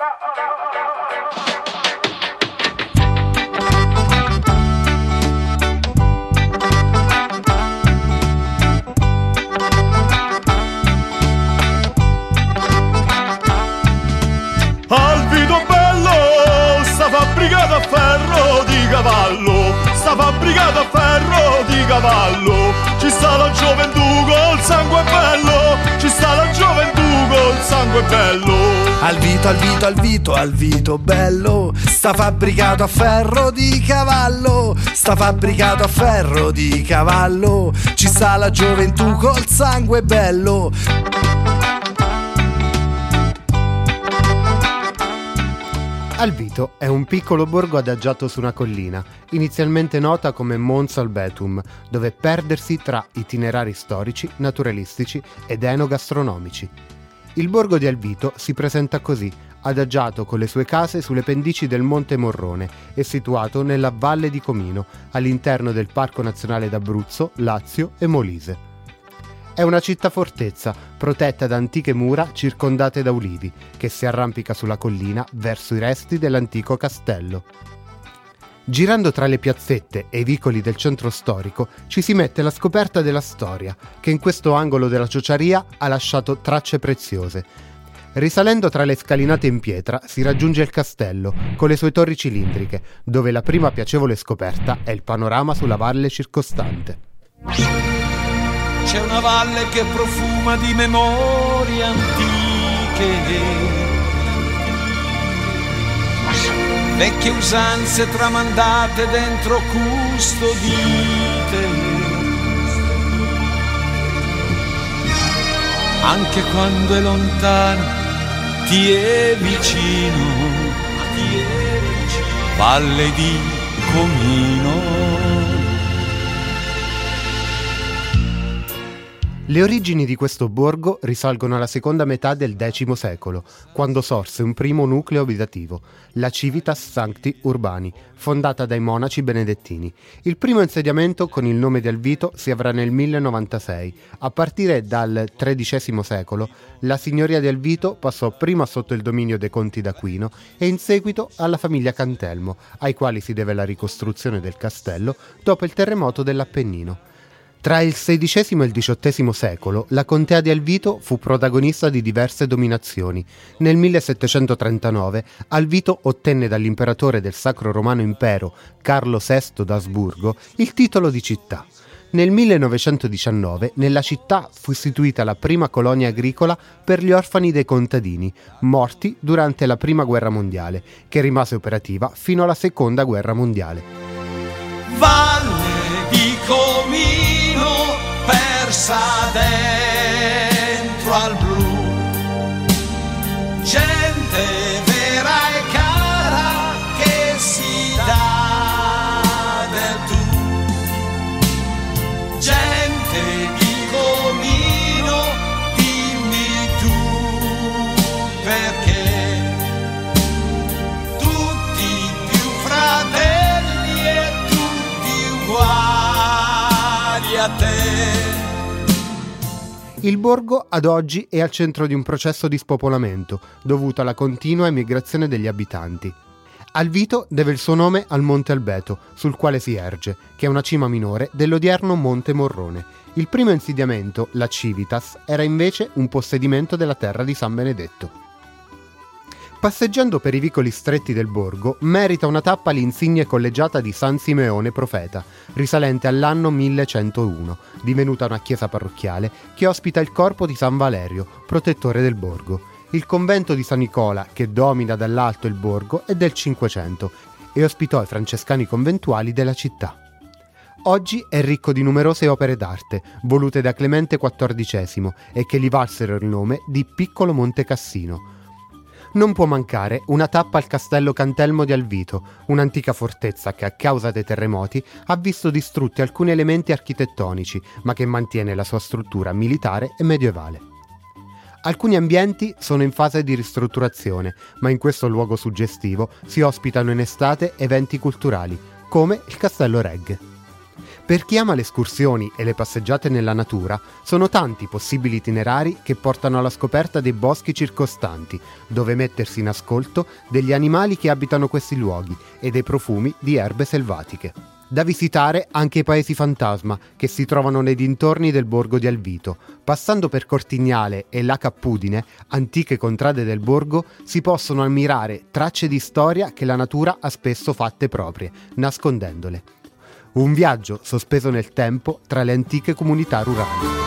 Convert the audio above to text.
Alvito bello, sta fabbricata a ferro di cavallo, sta fabbricata a ferro di cavallo, ci sta la gioventù col sangue bello, sangue bello. Al vito, al vito, al vito, al vito bello, sta fabbricato a ferro di cavallo, sta fabbricato a ferro di cavallo, ci sta la gioventù col sangue bello. Alvito è un piccolo borgo adagiato su una collina, inizialmente nota come Mons Albetum, dove perdersi tra itinerari storici, naturalistici ed enogastronomici. Il borgo di Alvito si presenta così, adagiato con le sue case sulle pendici del Monte Morrone e situato nella Valle di Comino, all'interno del Parco Nazionale d'Abruzzo, Lazio e Molise. È una città fortezza, protetta da antiche mura circondate da ulivi, che si arrampica sulla collina verso i resti dell'antico castello. Girando tra le piazzette e i vicoli del centro storico ci si mette alla scoperta della storia, che in questo angolo della ciociaria ha lasciato tracce preziose. Risalendo tra le scalinate in pietra si raggiunge il castello, con le sue torri cilindriche, dove la prima piacevole scoperta è il panorama sulla valle circostante. C'è una valle che profuma di memorie antiche. Vecchie usanze tramandate dentro custodite. Anche quando è lontano, ti è vicino. Valle di Comino. Le origini di questo borgo risalgono alla seconda metà del X secolo, quando sorse un primo nucleo abitativo, la Civitas Sancti Urbani, fondata dai monaci benedettini. Il primo insediamento con il nome di Alvito si avrà nel 1096. A partire dal XIII secolo, la signoria di Alvito passò prima sotto il dominio dei conti d'Aquino e in seguito alla famiglia Cantelmo, ai quali si deve la ricostruzione del castello dopo il terremoto dell'Appennino. Tra il XVI e il XVIII secolo la contea di Alvito fu protagonista di diverse dominazioni. Nel 1739 Alvito ottenne dall'imperatore del Sacro Romano Impero, Carlo VI d'Asburgo, il titolo di città. Nel 1919 nella città fu istituita la prima colonia agricola per gli orfani dei contadini, morti durante la Prima Guerra Mondiale, che rimase operativa fino alla Seconda Guerra Mondiale. Valle por saber. Il borgo ad oggi è al centro di un processo di spopolamento dovuto alla continua emigrazione degli abitanti. Alvito deve il suo nome al Monte Albeto, sul quale si erge, che è una cima minore dell'odierno Monte Morrone. Il primo insediamento, la Civitas, era invece un possedimento della terra di San Benedetto. Passeggiando per i vicoli stretti del borgo, merita una tappa l'insigne collegiata di San Simeone Profeta, risalente all'anno 1101, divenuta una chiesa parrocchiale che ospita il corpo di San Valerio, protettore del borgo. Il convento di San Nicola, che domina dall'alto il borgo, è del Cinquecento e ospitò i francescani conventuali della città. Oggi è ricco di numerose opere d'arte, volute da Clemente XIV e che gli valsero il nome di Piccolo Monte Cassino. Non può mancare una tappa al castello Cantelmo di Alvito, un'antica fortezza che a causa dei terremoti ha visto distrutti alcuni elementi architettonici, ma che mantiene la sua struttura militare e medievale. Alcuni ambienti sono in fase di ristrutturazione, ma in questo luogo suggestivo si ospitano in estate eventi culturali, come il Castello Regge. Per chi ama le escursioni e le passeggiate nella natura, sono tanti possibili itinerari che portano alla scoperta dei boschi circostanti, dove mettersi in ascolto degli animali che abitano questi luoghi e dei profumi di erbe selvatiche. Da visitare anche i paesi fantasma che si trovano nei dintorni del borgo di Alvito. Passando per Cortignale e la Cappudine, antiche contrade del borgo, si possono ammirare tracce di storia che la natura ha spesso fatte proprie, nascondendole. Un viaggio sospeso nel tempo tra le antiche comunità rurali.